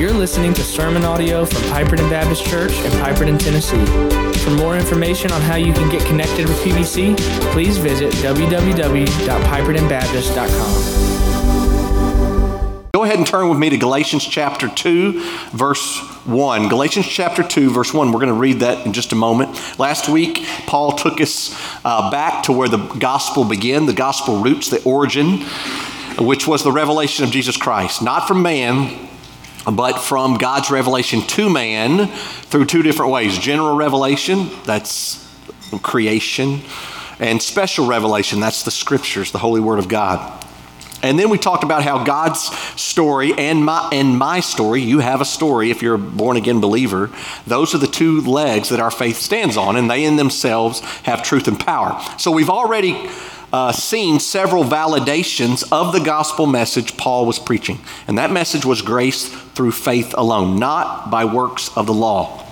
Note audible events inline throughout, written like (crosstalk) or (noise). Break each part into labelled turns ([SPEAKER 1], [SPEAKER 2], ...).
[SPEAKER 1] You're listening to sermon audio from Piperton Baptist Church in Piperton, Tennessee. For more information on how you can get connected with PBC, please visit www.pipertonbaptist.com.
[SPEAKER 2] Go ahead and turn with me to Galatians chapter 2, verse 1. Galatians chapter 2, verse 1. We're going to read that in just a moment. Last week, Paul took us uh, back to where the gospel began, the gospel roots, the origin which was the revelation of Jesus Christ, not from man, but from God's revelation to man through two different ways general revelation, that's creation, and special revelation, that's the scriptures, the holy word of God. And then we talked about how God's story and my, and my story, you have a story if you're a born again believer. Those are the two legs that our faith stands on, and they in themselves have truth and power. So we've already uh, seen several validations of the gospel message Paul was preaching. And that message was grace through faith alone, not by works of the law.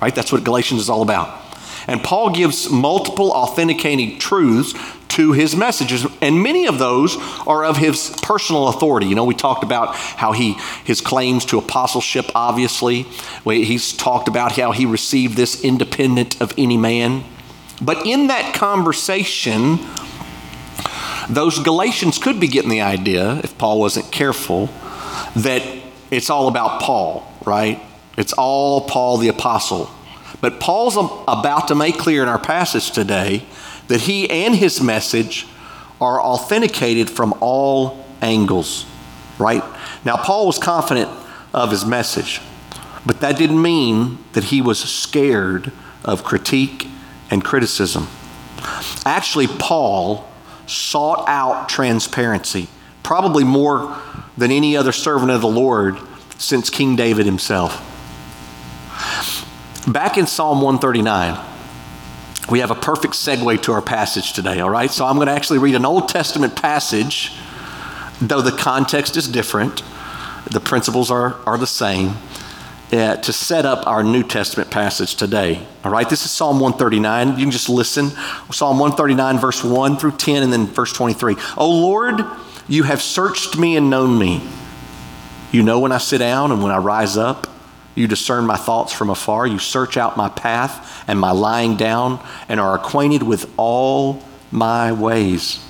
[SPEAKER 2] Right? That's what Galatians is all about. And Paul gives multiple authenticating truths to his messages, and many of those are of his personal authority. You know, we talked about how he his claims to apostleship. Obviously, he's talked about how he received this independent of any man. But in that conversation, those Galatians could be getting the idea, if Paul wasn't careful, that it's all about Paul, right? It's all Paul the apostle. But Paul's about to make clear in our passage today that he and his message are authenticated from all angles, right? Now, Paul was confident of his message, but that didn't mean that he was scared of critique and criticism. Actually, Paul sought out transparency, probably more than any other servant of the Lord since King David himself. Back in Psalm 139, we have a perfect segue to our passage today, all right? So I'm going to actually read an Old Testament passage, though the context is different, the principles are, are the same uh, to set up our New Testament passage today. All right, this is Psalm 139. You can just listen. Psalm 139, verse 1 through 10, and then verse 23. Oh Lord, you have searched me and known me. You know when I sit down and when I rise up. You discern my thoughts from afar. You search out my path and my lying down and are acquainted with all my ways.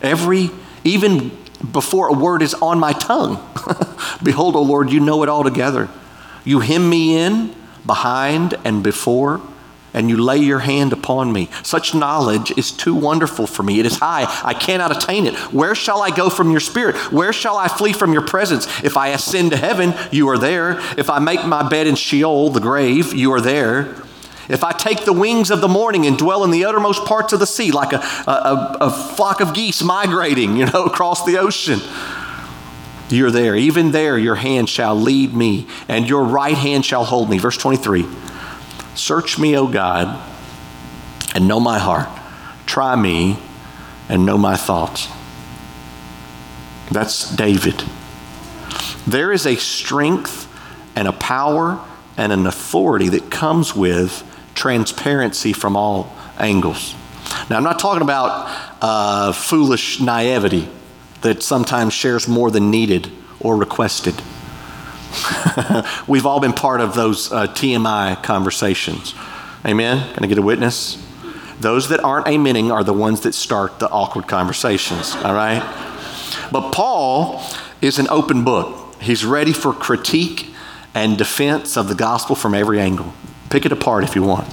[SPEAKER 2] Every, even before a word is on my tongue. (laughs) Behold, O Lord, you know it altogether. You hem me in behind and before, and you lay your hand upon me. Such knowledge is too wonderful for me. It is high. I cannot attain it. Where shall I go from your spirit? Where shall I flee from your presence? If I ascend to heaven, you are there. If I make my bed in Sheol, the grave, you are there. If I take the wings of the morning and dwell in the uttermost parts of the sea, like a, a, a flock of geese migrating, you know, (laughs) across the ocean, you're there. Even there, your hand shall lead me, and your right hand shall hold me. Verse 23 Search me, O God, and know my heart. Try me and know my thoughts. That's David. There is a strength and a power and an authority that comes with transparency from all angles. Now, I'm not talking about uh, foolish naivety that sometimes shares more than needed or requested. (laughs) We've all been part of those uh, TMI conversations. Amen? Can I get a witness? Those that aren't amening are the ones that start the awkward conversations, all right? But Paul is an open book. He's ready for critique and defense of the gospel from every angle. Pick it apart if you want.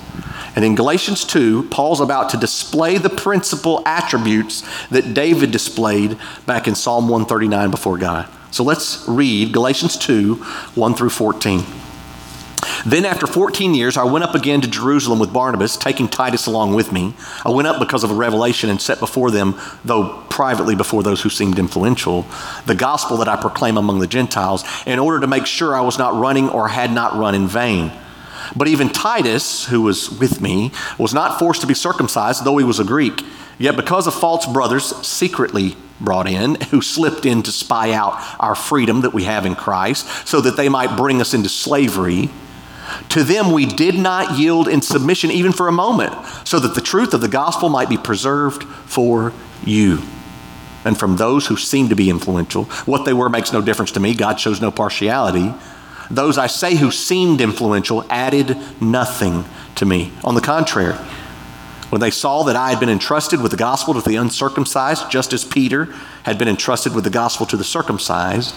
[SPEAKER 2] And in Galatians 2, Paul's about to display the principal attributes that David displayed back in Psalm 139 before God. So let's read Galatians 2 1 through 14. Then, after 14 years, I went up again to Jerusalem with Barnabas, taking Titus along with me. I went up because of a revelation and set before them, though privately before those who seemed influential, the gospel that I proclaim among the Gentiles, in order to make sure I was not running or had not run in vain. But even Titus, who was with me, was not forced to be circumcised, though he was a Greek. Yet because of false brothers secretly brought in, who slipped in to spy out our freedom that we have in Christ, so that they might bring us into slavery, to them we did not yield in submission even for a moment, so that the truth of the gospel might be preserved for you. And from those who seem to be influential, what they were makes no difference to me. God shows no partiality. Those I say who seemed influential added nothing to me. On the contrary, when they saw that I had been entrusted with the gospel to the uncircumcised, just as Peter had been entrusted with the gospel to the circumcised,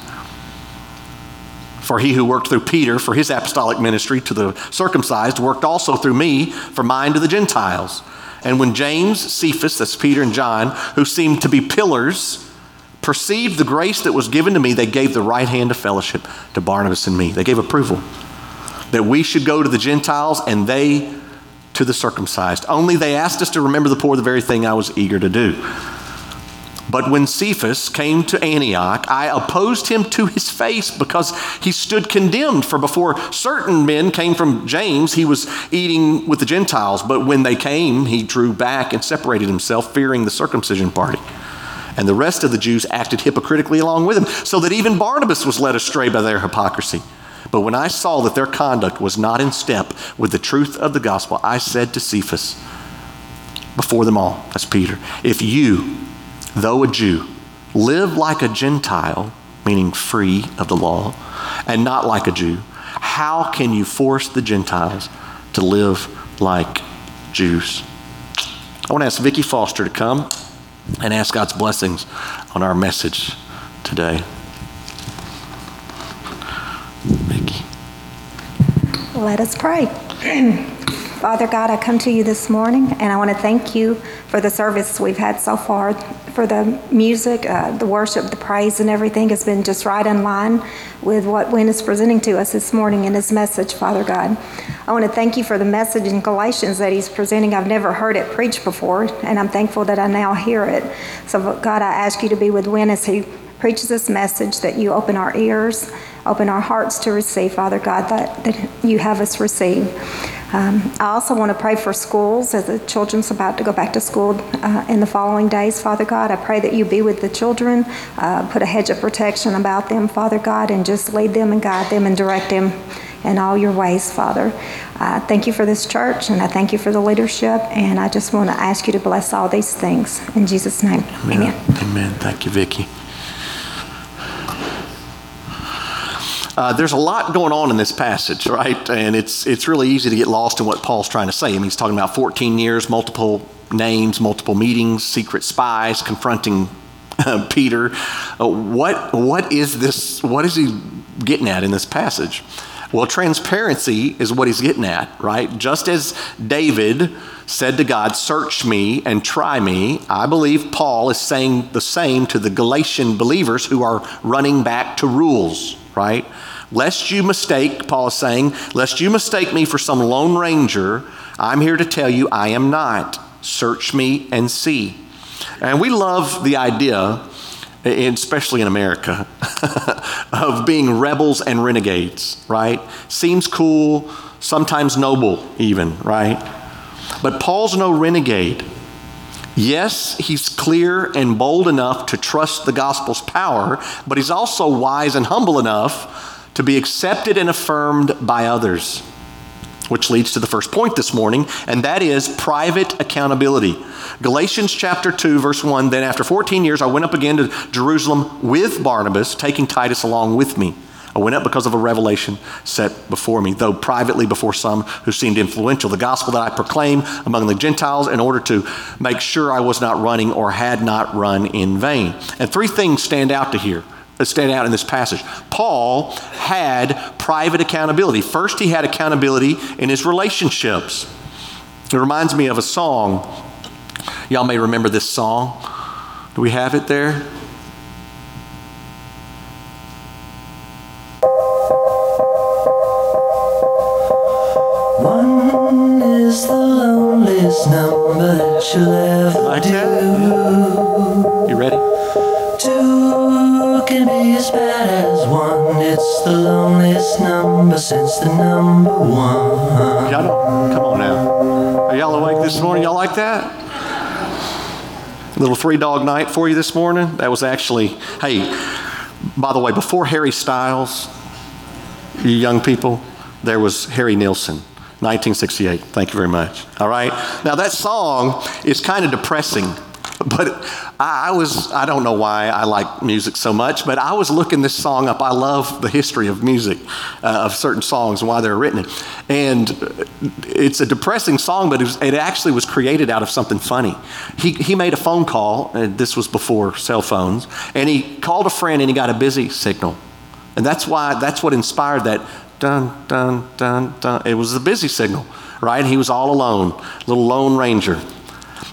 [SPEAKER 2] for he who worked through Peter for his apostolic ministry to the circumcised worked also through me for mine to the Gentiles. And when James, Cephas, that's Peter and John, who seemed to be pillars, perceived the grace that was given to me, they gave the right hand of fellowship to Barnabas and me. They gave approval that we should go to the Gentiles and they to the circumcised. Only they asked us to remember the poor, the very thing I was eager to do. But when Cephas came to Antioch, I opposed him to his face because he stood condemned. For before certain men came from James, he was eating with the Gentiles. But when they came, he drew back and separated himself, fearing the circumcision party. And the rest of the Jews acted hypocritically along with him, so that even Barnabas was led astray by their hypocrisy. But when I saw that their conduct was not in step with the truth of the gospel, I said to Cephas, before them all, that's Peter, if you, though a Jew, live like a Gentile, meaning free of the law, and not like a Jew, how can you force the Gentiles to live like Jews? I want to ask Vicki Foster to come and ask God's blessings on our message today. Vicki.
[SPEAKER 3] Let us pray. (clears throat) Father God, I come to you this morning and I want to thank you for the service we've had so far, for the music, uh, the worship, the praise, and everything has been just right in line with what Wynn is presenting to us this morning in his message, Father God. I want to thank you for the message in Galatians that he's presenting. I've never heard it preached before, and I'm thankful that I now hear it. So, God, I ask you to be with Wynn as he preaches this message, that you open our ears, open our hearts to receive, Father God, that, that you have us receive. Um, I also want to pray for schools as the children's about to go back to school uh, in the following days, Father God. I pray that you be with the children, uh, put a hedge of protection about them, Father God, and just lead them and guide them and direct them in all your ways, Father. Uh, thank you for this church, and I thank you for the leadership, and I just want to ask you to bless all these things. In Jesus' name,
[SPEAKER 2] Amen.
[SPEAKER 3] amen.
[SPEAKER 2] Amen. Thank you, Vicki. Uh, there's a lot going on in this passage, right? And it's it's really easy to get lost in what Paul's trying to say. I mean, he's talking about 14 years, multiple names, multiple meetings, secret spies confronting uh, Peter. Uh, what what is this? What is he getting at in this passage? Well, transparency is what he's getting at, right? Just as David said to God, Search me and try me, I believe Paul is saying the same to the Galatian believers who are running back to rules, right? Lest you mistake, Paul is saying, lest you mistake me for some lone ranger, I'm here to tell you I am not. Search me and see. And we love the idea, especially in America, (laughs) of being rebels and renegades, right? Seems cool, sometimes noble, even, right? But Paul's no renegade. Yes, he's clear and bold enough to trust the gospel's power, but he's also wise and humble enough to be accepted and affirmed by others. Which leads to the first point this morning, and that is private accountability. Galatians chapter 2, verse 1 Then after 14 years, I went up again to Jerusalem with Barnabas, taking Titus along with me. I went up because of a revelation set before me, though privately before some who seemed influential. The gospel that I proclaim among the Gentiles in order to make sure I was not running or had not run in vain. And three things stand out to here. That uh, stand out in this passage. Paul had private accountability. First, he had accountability in his relationships. It reminds me of a song. Y'all may remember this song. Do we have it there? Three dog night for you this morning. That was actually, hey, by the way, before Harry Styles, you young people, there was Harry Nilsson, 1968. Thank you very much. All right. Now, that song is kind of depressing. (laughs) but I, was, I don't know why I like music so much, but I was looking this song up. I love the history of music, uh, of certain songs and why they're written. And it's a depressing song, but it, was, it actually was created out of something funny. He, he made a phone call, and this was before cell phones, and he called a friend and he got a busy signal. And that's why, that's what inspired that dun, dun, dun, dun. It was the busy signal, right? He was all alone, little lone ranger.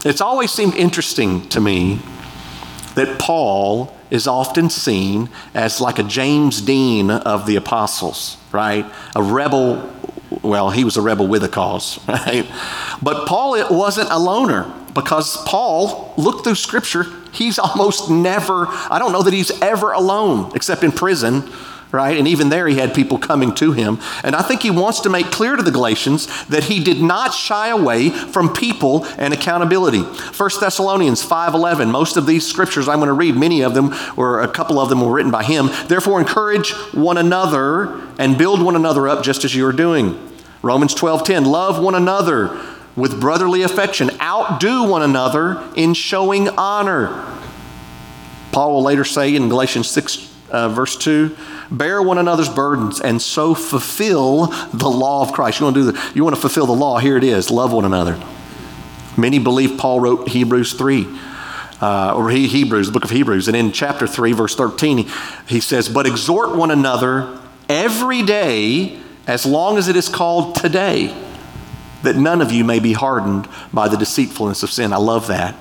[SPEAKER 2] It's always seemed interesting to me that Paul is often seen as like a James Dean of the apostles, right? A rebel, well, he was a rebel with a cause, (laughs) right? But Paul it wasn't a loner because Paul, look through scripture, he's almost never, I don't know that he's ever alone except in prison right? And even there, he had people coming to him. And I think he wants to make clear to the Galatians that he did not shy away from people and accountability. 1 Thessalonians 5.11, most of these scriptures I'm going to read, many of them, or a couple of them were written by him. Therefore, encourage one another and build one another up just as you are doing. Romans 12.10, love one another with brotherly affection. Outdo one another in showing honor. Paul will later say in Galatians 6, uh, verse 2, bear one another's burdens and so fulfill the law of Christ. You want to do the, you want to fulfill the law? Here it is. Love one another. Many believe Paul wrote Hebrews 3. Uh, or he, Hebrews, the book of Hebrews. And in chapter 3, verse 13, he, he says, But exhort one another every day, as long as it is called today, that none of you may be hardened by the deceitfulness of sin. I love that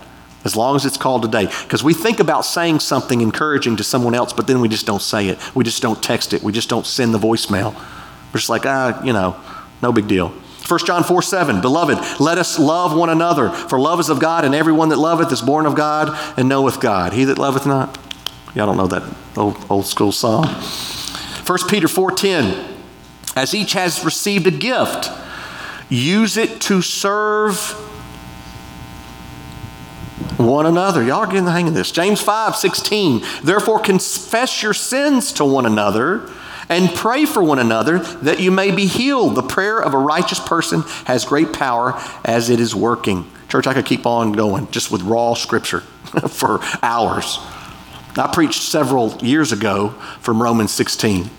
[SPEAKER 2] as long as it's called today. Because we think about saying something encouraging to someone else, but then we just don't say it. We just don't text it. We just don't send the voicemail. We're just like, ah, you know, no big deal. 1 John 4 7, Beloved, let us love one another, for love is of God, and everyone that loveth is born of God and knoweth God. He that loveth not, y'all don't know that old, old school song. 1 Peter 4 10, As each has received a gift, use it to serve one another. Y'all are getting the hang of this. James 5 16. Therefore, confess your sins to one another and pray for one another that you may be healed. The prayer of a righteous person has great power as it is working. Church, I could keep on going just with raw scripture (laughs) for hours. I preached several years ago from Romans 16.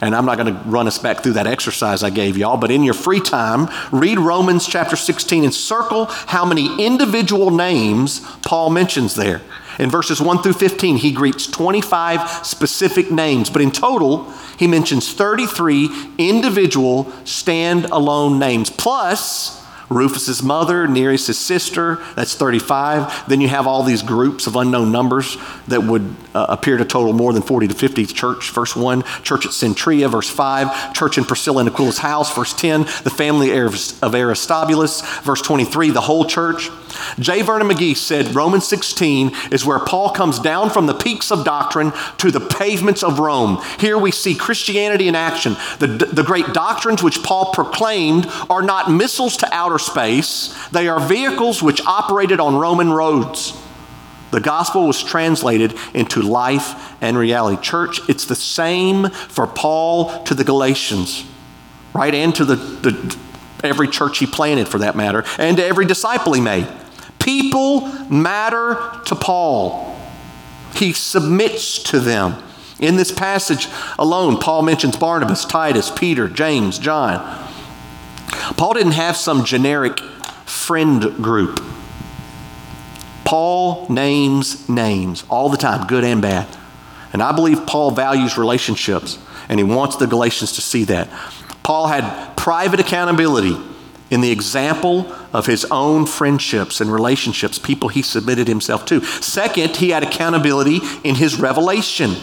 [SPEAKER 2] And I'm not going to run us back through that exercise I gave y'all, but in your free time, read Romans chapter 16 and circle how many individual names Paul mentions there. In verses 1 through 15, he greets 25 specific names, but in total, he mentions 33 individual standalone names, plus Rufus's mother, Nereus' sister, that's 35. Then you have all these groups of unknown numbers that would uh, appear to total more than 40 to 50. Church, verse 1. Church at Cenchrea, verse 5. Church in Priscilla and Aquila's house, verse 10. The family of Aristobulus, verse 23. The whole church. J. Vernon McGee said Romans 16 is where Paul comes down from the peaks of doctrine to the pavements of Rome. Here we see Christianity in action. The, the great doctrines which Paul proclaimed are not missiles to outer space, they are vehicles which operated on Roman roads. The gospel was translated into life and reality. Church, it's the same for Paul to the Galatians, right? And to the, the every church he planted for that matter, and to every disciple he made. People matter to Paul. He submits to them. In this passage alone, Paul mentions Barnabas, Titus, Peter, James, John. Paul didn't have some generic friend group. Paul names names all the time, good and bad. And I believe Paul values relationships, and he wants the Galatians to see that. Paul had private accountability in the example of his own friendships and relationships, people he submitted himself to. Second, he had accountability in his revelation.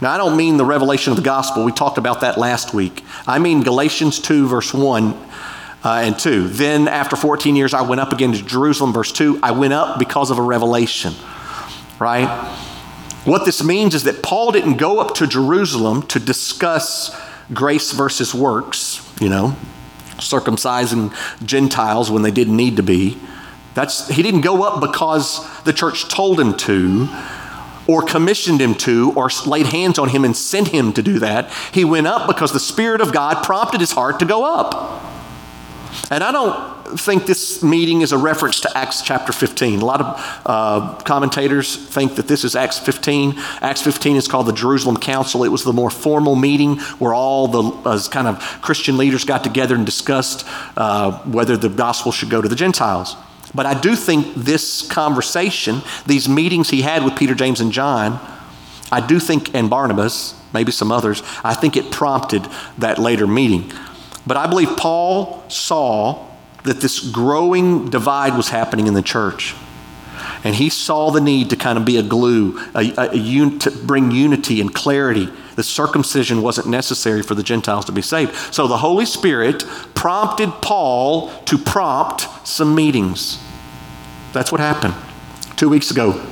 [SPEAKER 2] Now, I don't mean the revelation of the gospel. We talked about that last week. I mean Galatians 2, verse 1 uh, and 2. Then, after 14 years, I went up again to Jerusalem, verse 2. I went up because of a revelation, right? What this means is that Paul didn't go up to Jerusalem to discuss grace versus works, you know, circumcising Gentiles when they didn't need to be. That's, he didn't go up because the church told him to or commissioned him to or laid hands on him and sent him to do that. He went up because the Spirit of God prompted his heart to go up. And I don't think this meeting is a reference to Acts chapter 15. A lot of uh, commentators think that this is Acts 15. Acts 15 is called the Jerusalem Council. It was the more formal meeting where all the uh, kind of Christian leaders got together and discussed uh, whether the gospel should go to the Gentiles. But I do think this conversation, these meetings he had with Peter, James, and John, I do think, and Barnabas, maybe some others, I think it prompted that later meeting. But I believe Paul saw that this growing divide was happening in the church. And he saw the need to kind of be a glue, a, a, a un, to bring unity and clarity. The circumcision wasn't necessary for the Gentiles to be saved. So the Holy Spirit prompted Paul to prompt some meetings. That's what happened. Two weeks ago,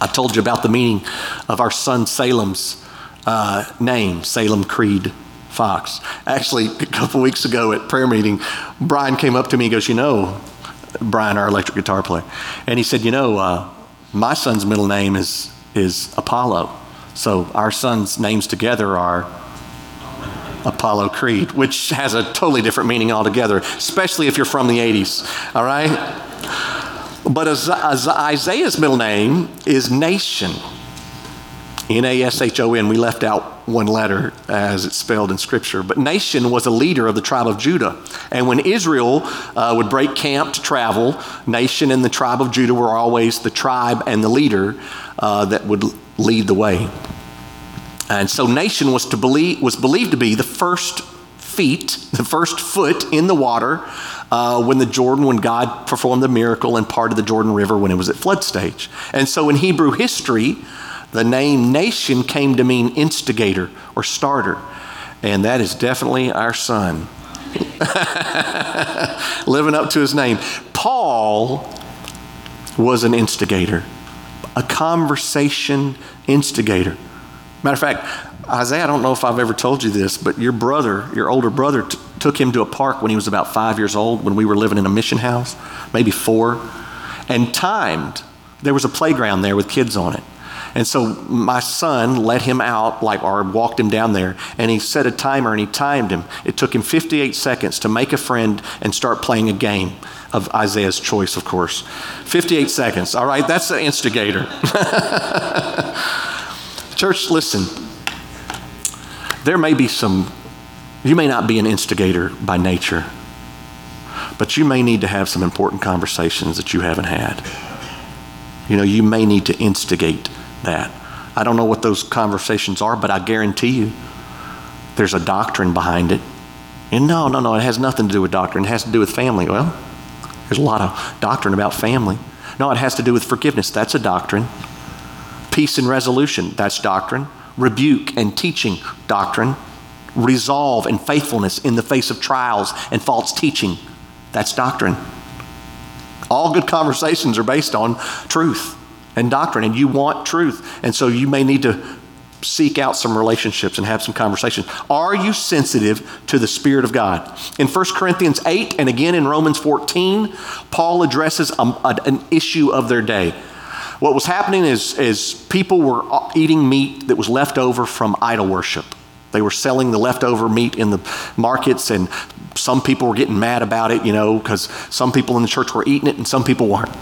[SPEAKER 2] I told you about the meaning of our son Salem's uh, name, Salem Creed Fox. Actually, a couple weeks ago at prayer meeting, Brian came up to me and goes, You know, Brian, our electric guitar player, and he said, You know, uh, my son's middle name is, is Apollo. So our sons' names together are Apollo Creed, which has a totally different meaning altogether, especially if you're from the 80s. All right? But Isaiah's middle name is Nashon. N A S H O N. We left out one letter as it's spelled in Scripture. But Nashon was a leader of the tribe of Judah. And when Israel uh, would break camp to travel, Nashon and the tribe of Judah were always the tribe and the leader uh, that would lead the way. And so Nashon was, to believe, was believed to be the first feet, the first foot in the water uh, when the Jordan, when God performed the miracle and parted the Jordan River when it was at flood stage. And so in Hebrew history, the name nation came to mean instigator or starter. And that is definitely our son. (laughs) Living up to his name. Paul was an instigator, a conversation instigator. Matter of fact, Isaiah, I don't know if I've ever told you this, but your brother, your older brother, t- took him to a park when he was about five years old when we were living in a mission house, maybe four, and timed. There was a playground there with kids on it. And so my son let him out, like, or walked him down there, and he set a timer and he timed him. It took him 58 seconds to make a friend and start playing a game of Isaiah's choice, of course. 58 seconds. All right, that's the instigator. (laughs) Church, listen. There may be some, you may not be an instigator by nature, but you may need to have some important conversations that you haven't had. You know, you may need to instigate that. I don't know what those conversations are, but I guarantee you there's a doctrine behind it. And no, no, no, it has nothing to do with doctrine. It has to do with family. Well, there's a lot of doctrine about family. No, it has to do with forgiveness. That's a doctrine. Peace and resolution. That's doctrine. Rebuke and teaching. Doctrine. Resolve and faithfulness in the face of trials and false teaching. That's doctrine. All good conversations are based on truth and doctrine, and you want truth. And so you may need to seek out some relationships and have some conversations. Are you sensitive to the Spirit of God? In 1 Corinthians 8 and again in Romans 14, Paul addresses a, a, an issue of their day. What was happening is, is people were uh, eating meat that was left over from idol worship. They were selling the leftover meat in the markets, and some people were getting mad about it, you know, because some people in the church were eating it and some people weren't.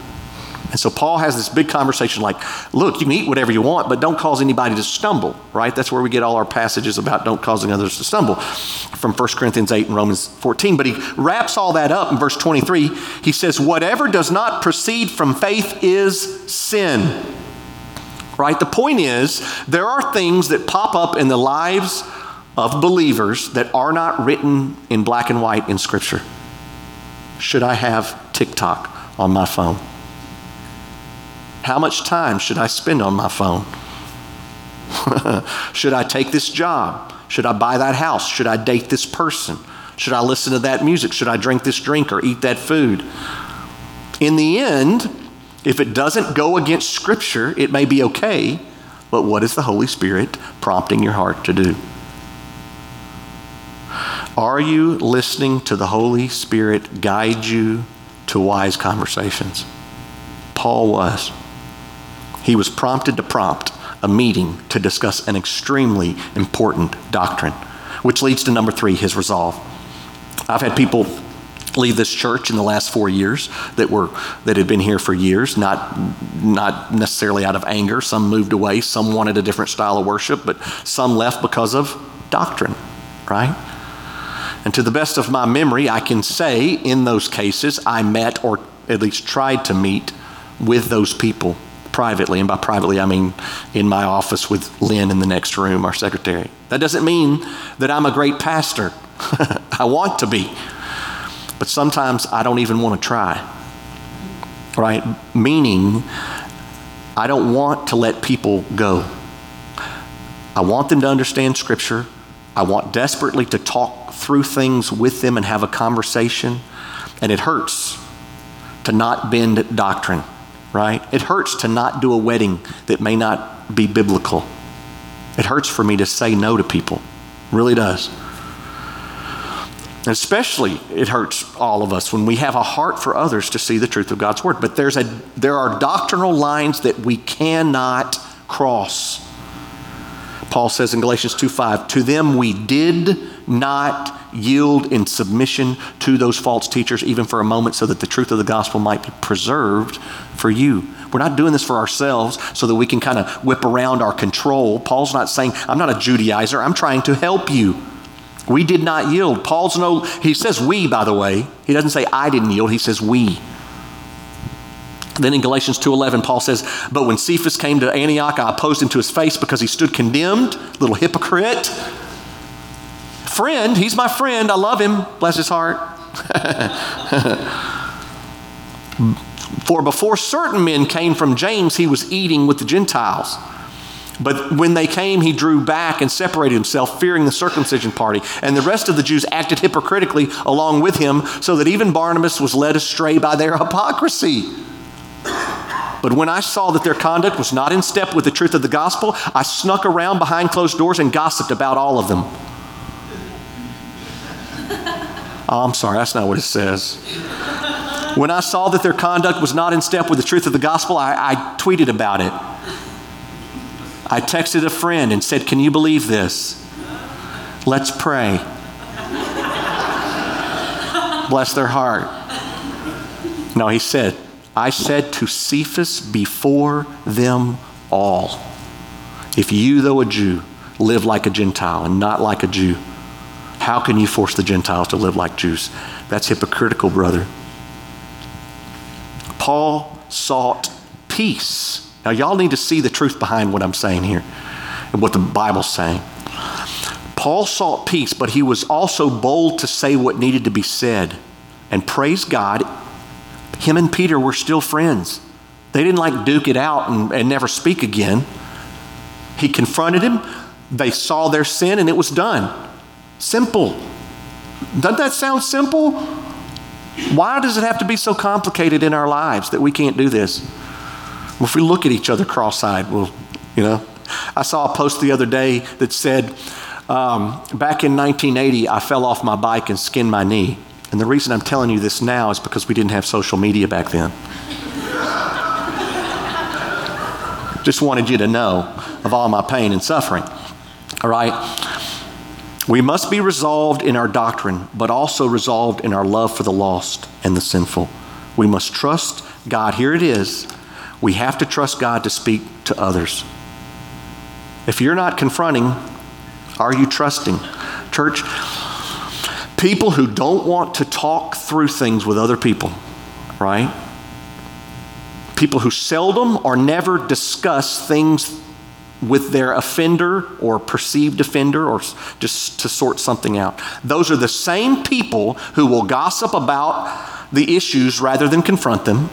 [SPEAKER 2] And so Paul has this big conversation like, look, you can eat whatever you want, but don't cause anybody to stumble, right? That's where we get all our passages about don't causing others to stumble from 1 Corinthians 8 and Romans 14. But he wraps all that up in verse 23. He says, whatever does not proceed from faith is sin. Right? The point is, there are things that pop up in the lives of believers that are not written in black and white in Scripture. Should I have TikTok on my phone? How much time should I spend on my phone? (laughs) should I take this job? Should I buy that house? Should I date this person? Should I listen to that music? Should I drink this drink or eat that food? In the end, if it doesn't go against Scripture, it may be okay, but what is the Holy Spirit prompting your heart to do? Are you listening to the Holy Spirit guide you to wise conversations? Paul was. He was prompted to prompt a meeting to discuss an extremely important doctrine, which leads to number three, his resolve. I've had people leave this church in the last four years that were that had been here for years not not necessarily out of anger. Some moved away some wanted a different style of worship but some left because of doctrine right? And to the best of my memory i can say in those cases i met or at least tried to meet with those people privately and by privately i mean in my office with lynn in the next room our secretary that doesn't mean that i'm a great pastor (laughs) i want to be but sometimes I don't even want to try. Right? Meaning, I don't want to let people go. I want them to understand Scripture. I want desperately to talk through things with them and have a conversation. And it hurts to not bend doctrine, right? It hurts to not do a wedding that may not be biblical. It hurts for me to say no to people. It really does. Especially, it hurts all of us when we have a heart for others to see the truth of God's Word. But there's a, there are doctrinal lines that we cannot cross. Paul says in Galatians 2 5, to them we did not yield in submission to those false teachers, even for a moment, so that the truth of the gospel might be preserved for you. We're not doing this for ourselves so that we can kind of whip around our control. Paul's not saying, I'm not a Judaizer, I'm trying to help you. We did not yield. Paul's no, he says we, by the way. He doesn't say I didn't yield, he says we. Then in Galatians 2:11 Paul says, "But when Cephas came to Antioch, I opposed him to his face because he stood condemned, little hypocrite. Friend, he's my friend. I love him. Bless his heart." (laughs) For before certain men came from James, he was eating with the Gentiles. But when they came, he drew back and separated himself, fearing the circumcision party. And the rest of the Jews acted hypocritically along with him, so that even Barnabas was led astray by their (laughs) hypocrisy. But when I saw that their conduct was not in step with the truth of the gospel, I snuck around behind closed doors and gossiped about all of them. Oh, I'm sorry, that's not what it says. When I saw that their conduct was not in step with the truth of the gospel, I, I tweeted about it. I texted a friend and said, Can you believe this? Let's pray. Bless their heart. No, he said, I said to Cephas before them all, if you, though a Jew, live like a Gentile and not like a Jew, how can you force the Gentiles to live like Jews? That's hypocritical, brother. Paul sought peace now, y'all need to see the truth behind what I'm saying here and what the Bible's saying. Paul sought peace, but he was also bold to say what needed to be said. And praise God, him and Peter were still friends. They didn't like duke it out and, and never speak again. He confronted him, they saw their sin, and it was done. Simple. Doesn't that sound simple? Why does it have to be so complicated in our lives that we can't do this? Well, if we look at each other cross eyed, well, you know. I saw a post the other day that said, um, back in 1980, I fell off my bike and skinned my knee. And the reason I'm telling you this now is because we didn't have social media back then. Just wanted you to know of all my pain and suffering. All right? We must be resolved in our doctrine, but also resolved in our love for the lost and the sinful. We must trust God. Here it is we have to trust God to speak to others. If you're not confronting, are you trusting? Church, people who don't want to talk through things with other people, right? People who seldom or never discuss things with their offender or perceived offender or just to sort something out. Those are the same people who will gossip about the issues rather than confront them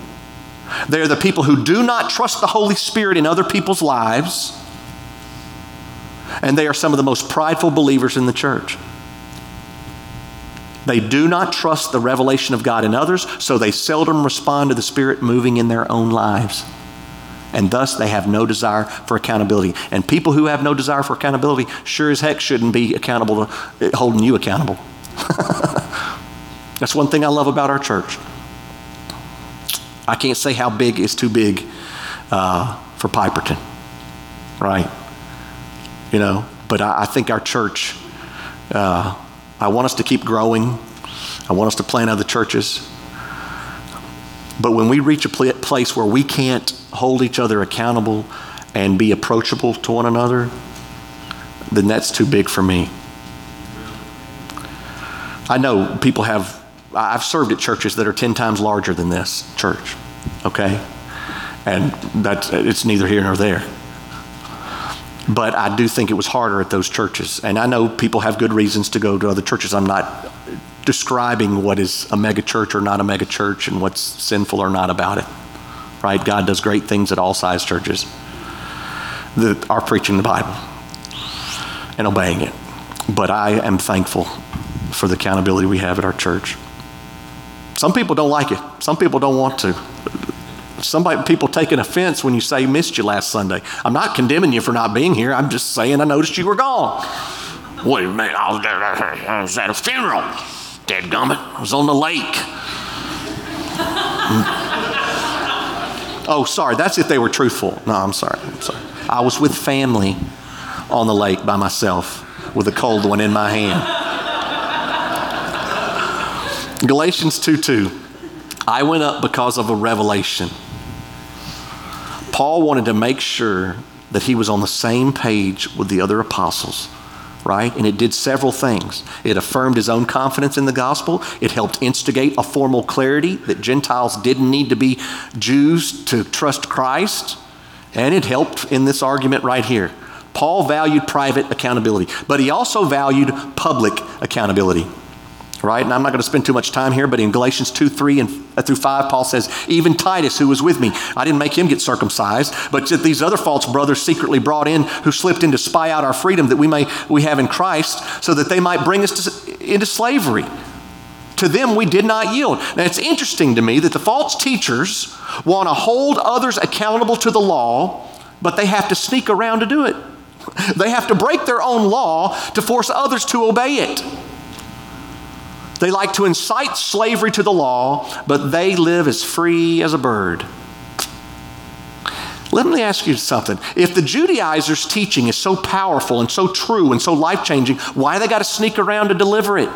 [SPEAKER 2] they're the people who do not trust the Holy Spirit in other people's lives. And they are some of the most prideful believers in the church. They do not trust the revelation of God in others, so they seldom respond to the Spirit moving in their own lives. And thus they have no desire for accountability. And people who have no desire for accountability sure as heck shouldn't be accountable to holding you accountable. (laughs) That's one thing I love about our church. I can't say how big is too big uh, for Piperton, right? You know, but I, I think our church, uh, I want us to keep growing. I want us to plant other churches. But when we reach a pl- place where we can't hold each other accountable and be approachable to one another, then that's too big for me. I know people have, I've served at churches that are 10 times larger than this church, okay? And that's, it's neither here nor there. But I do think it was harder at those churches. And I know people have good reasons to go to other churches. I'm not describing what is a mega church or not a mega church and what's sinful or not about it. Right? God does great things at all size churches that are preaching the Bible and obeying it. But I am thankful for the accountability we have at our church. Some people don't like it. Some people don't want to. Some people take an offense when you say missed you last Sunday. I'm not condemning you for not being here. I'm just saying I noticed you were gone. What do you mean? I was at a funeral. Dead gummit. I was on the lake. oh, sorry. That's if they were truthful. No, I'm sorry. I'm sorry. I was with family on the lake by myself with a cold one in my hand. Galatians 2 2. I went up because of a revelation. Paul wanted to make sure that he was on the same page with the other apostles, right? And it did several things. It affirmed his own confidence in the gospel, it helped instigate a formal clarity that Gentiles didn't need to be Jews to trust Christ, and it helped in this argument right here. Paul valued private accountability, but he also valued public accountability right? And I'm not going to spend too much time here, but in Galatians 2 3 and uh, through 5, Paul says, Even Titus, who was with me, I didn't make him get circumcised, but these other false brothers secretly brought in who slipped in to spy out our freedom that we, may, we have in Christ so that they might bring us to, into slavery. To them, we did not yield. Now, it's interesting to me that the false teachers want to hold others accountable to the law, but they have to sneak around to do it. (laughs) They have to break their own law to force others to obey it. They like to incite slavery to the law, but they live as free as a bird. Let me ask you something. If the Judaizers' teaching is so powerful and so true and so life changing, why they got to sneak around to deliver it?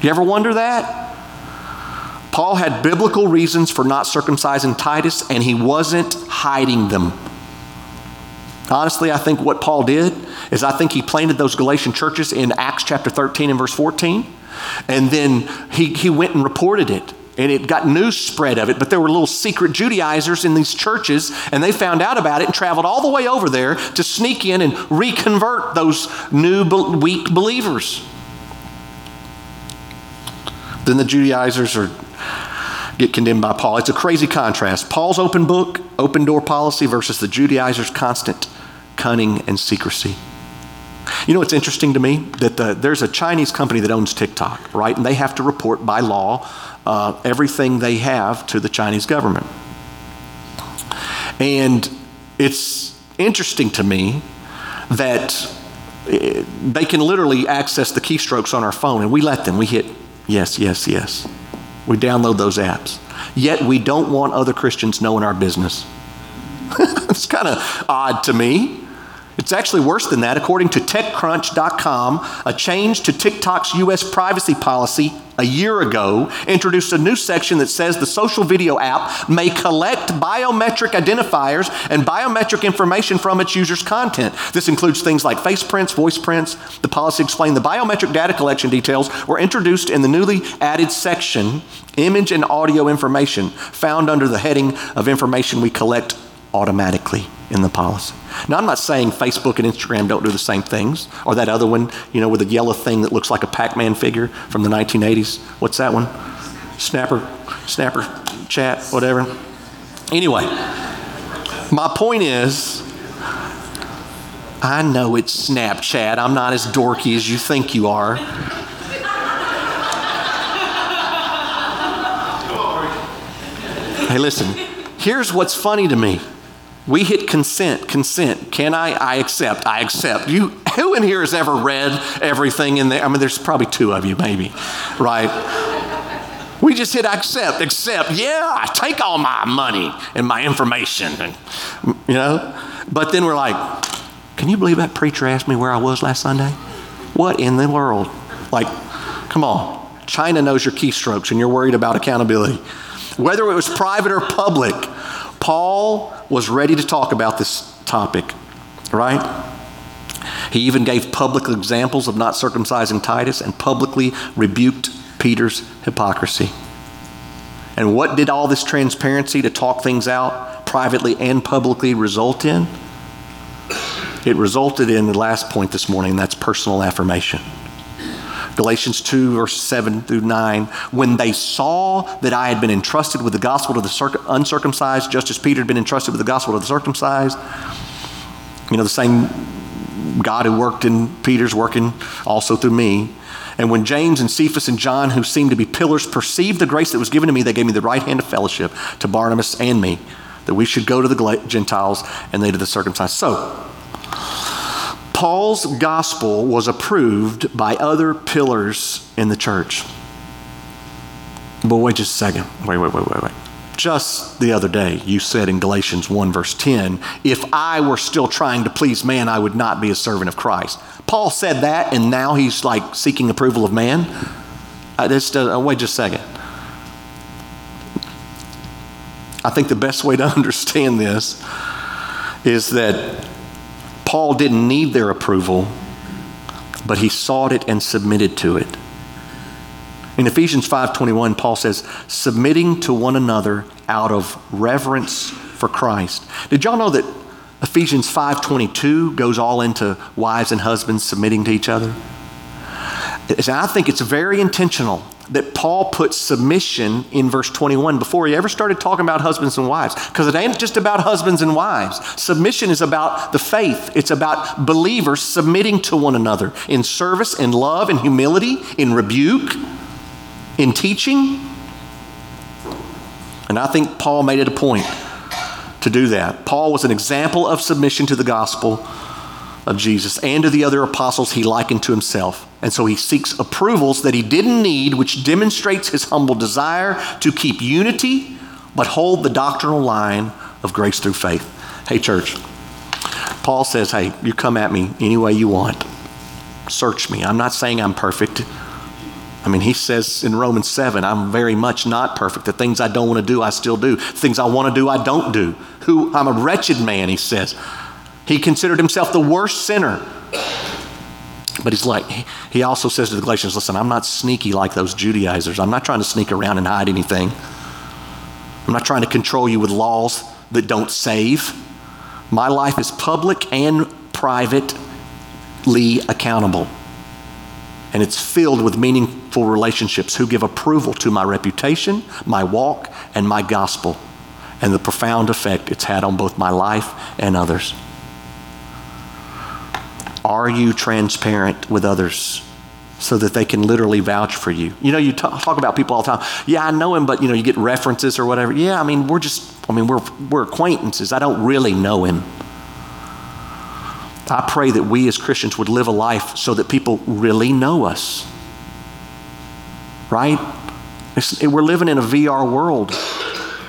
[SPEAKER 2] You ever wonder that? Paul had biblical reasons for not circumcising Titus, and he wasn't hiding them. Honestly, I think what Paul did is I think he planted those Galatian churches in Acts chapter 13 and verse 14. And then he, he went and reported it. And it got news spread of it, but there were little secret Judaizers in these churches, and they found out about it and traveled all the way over there to sneak in and reconvert those new weak believers. Then the Judaizers are get condemned by Paul. It's a crazy contrast. Paul's open book, open door policy versus the Judaizers' constant cunning and secrecy. You know it's interesting to me? That the, there's a Chinese company that owns TikTok, right? And they have to report by law uh, everything they have to the Chinese government. And it's interesting to me that eh, they can literally access the keystrokes on our phone, and we let them. We hit yes, yes, yes. We download those apps. Yet we don't want other Christians knowing our business. (laughs) it's kind of odd to me. It's actually worse than that. According to TechCrunch.com, a change to TikTok's U.S. privacy policy a year ago introduced a new section that says the social video app may collect biometric identifiers and biometric information from its users' content. This includes things like face prints, voice prints. The policy explained the biometric data collection details were introduced in the newly added section, Image and Audio Information, found under the heading of Information We Collect Automatically in the policy. Now, I'm not saying Facebook and Instagram don't do the same things, or that other one, you know, with a yellow thing that looks like a Pac Man figure from the 1980s. What's that one? Snapper, Snapper chat, whatever. Anyway, my point is, I know it's Snapchat. I'm not as dorky as you think you are. hey, listen, here's what's funny to me. We hit consent, consent. Can I? I accept, I accept. You, who in here has ever read everything in there? I mean, there's probably two of you, maybe, right? We just hit accept, accept. Yeah, I take all my money and my information, and, you know. But then we're like, can you believe that preacher asked me where I was last Sunday? What in the world? Like, come on. China knows your keystrokes and you're worried about accountability. Whether it was private or public, Paul was ready to talk about this topic, right? He even gave public examples of not circumcising Titus and publicly rebuked Peter's hypocrisy. And what did all this transparency to talk things out privately and publicly result in? It resulted in the last point this morning, that's personal affirmation. Galatians 2, verse 7 through 9. When they saw that I had been entrusted with the gospel to the uncircumcised, just as Peter had been entrusted with the gospel to the circumcised, you know, the same God who worked in Peter's working also through me. And when James and Cephas and John, who seemed to be pillars, perceived the grace that was given to me, they gave me the right hand of fellowship to Barnabas and me, that we should go to the Gentiles and they to the circumcised. So, Paul's gospel was approved by other pillars in the church. But wait just a second. Wait, wait, wait, wait, wait. Just the other day, you said in Galatians 1, verse 10, if I were still trying to please man, I would not be a servant of Christ. Paul said that, and now he's like seeking approval of man. Uh, just, uh, wait just a second. I think the best way to (laughs) understand this is that Paul didn't need their approval, but he sought it and submitted to it. In Ephesians 5:21, Paul says, "Submitting to one another out of reverence for Christ." Did y'all know that Ephesians 5:22 goes all into wives and husbands submitting to each other? I think it's very intentional that Paul puts submission in verse 21 before he ever started talking about husbands and wives. Because it ain't just about husbands and wives. Submission is about the faith, it's about believers submitting to one another in service, in love, in humility, in rebuke, in teaching. And I think Paul made it a point to do that. Paul was an example of submission to the gospel of Jesus and to the other apostles he likened to himself. And so he seeks approvals that he didn't need, which demonstrates his humble desire to keep unity but hold the doctrinal line of grace through faith. Hey, church, Paul says, Hey, you come at me any way you want. Search me. I'm not saying I'm perfect. I mean, he says in Romans 7, I'm very much not perfect. The things I don't want to do, I still do. Things I want to do, I don't do. Who I'm a wretched man, he says. He considered himself the worst sinner. But he's like, he also says to the Galatians, listen, I'm not sneaky like those Judaizers. I'm not trying to sneak around and hide anything. I'm not trying to control you with laws that don't save. My life is public and privately accountable. And it's filled with meaningful relationships who give approval to my reputation, my walk, and my gospel, and the profound effect it's had on both my life and others. Are you transparent with others so that they can literally vouch for you? You know, you talk, about people all the time. Yeah, I know him, but you know, you get references or whatever. Yeah, I mean, we're just, I mean, we're, we're acquaintances. I don't really know him. I pray that we as Christians would live a life so that people really know us. Right? It's, we're living in a VR world,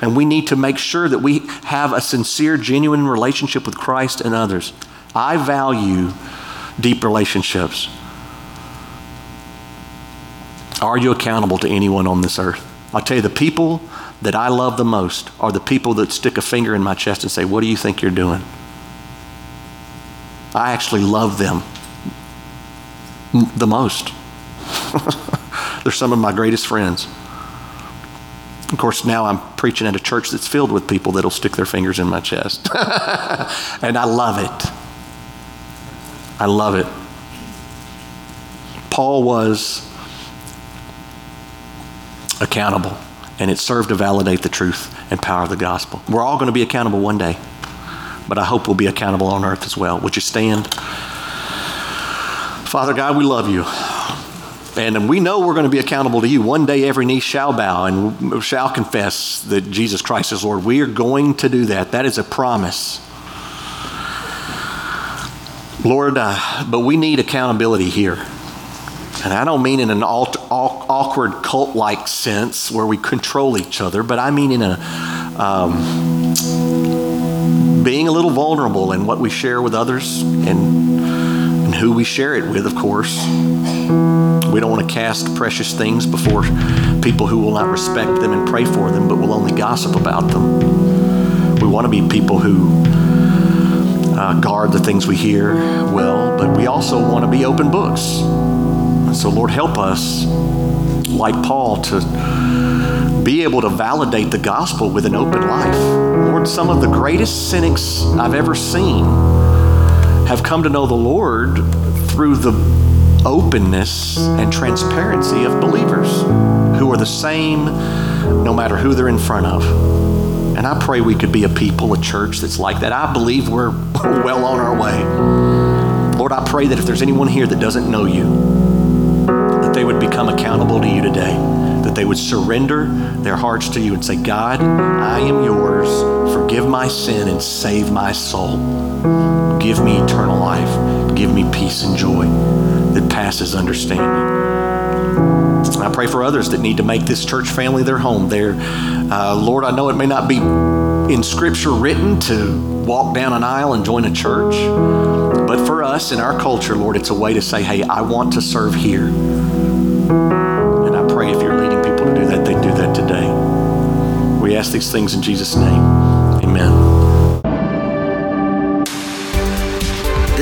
[SPEAKER 2] and we need to make sure that we have a sincere, genuine relationship with Christ and others. I value deep relationships. Are you accountable to anyone on this earth? I'll tell you, the people that I love the most are the people that stick a finger in my chest and say, What do you think you're doing? I actually love them the most. (laughs) They're some of my greatest friends. Of course, now I'm preaching at a church that's filled with people that'll stick their fingers in my chest. (laughs) and I love it. I love it. Paul was accountable, and it served to validate the truth and power of the gospel. We're all going to be accountable one day, but I hope we'll be accountable on earth as well. Would you stand? Father God, we love you. And we know we're going to be accountable to you. One day every knee shall bow and shall confess that Jesus Christ is Lord. We are going to do that. That is a promise. Lord, uh, but we need accountability here. And I don't mean in an awkward cult like sense where we control each other, but I mean in a um, being a little vulnerable in what we share with others and and who we share it with, of course. We don't want to cast precious things before people who will not respect them and pray for them, but will only gossip about them. We want to be people who uh, guard the things we hear well, but we also want to be open books. So, Lord, help us, like Paul, to be able to validate the gospel with an open life. Lord, some of the greatest cynics I've ever seen have come to know the Lord through the openness and transparency of believers who are the same no matter who they're in front of. And I pray we could be a people, a church that's like that. I believe we're (laughs) well on our way. Lord, I pray that if there's anyone here that doesn't know you, that they would become accountable to you today, that they would surrender their hearts to you and say, God, I am yours. Forgive my sin and save my soul. Give me eternal life. Give me peace and joy that passes understanding. I pray for others that need to make this church family their home. There, uh, Lord, I know it may not be in Scripture written to walk down an aisle and join a church, but for us in our culture, Lord, it's a way to say, "Hey, I want to serve here." And I pray if you're leading people to do that, they do that today. We ask these things in Jesus' name.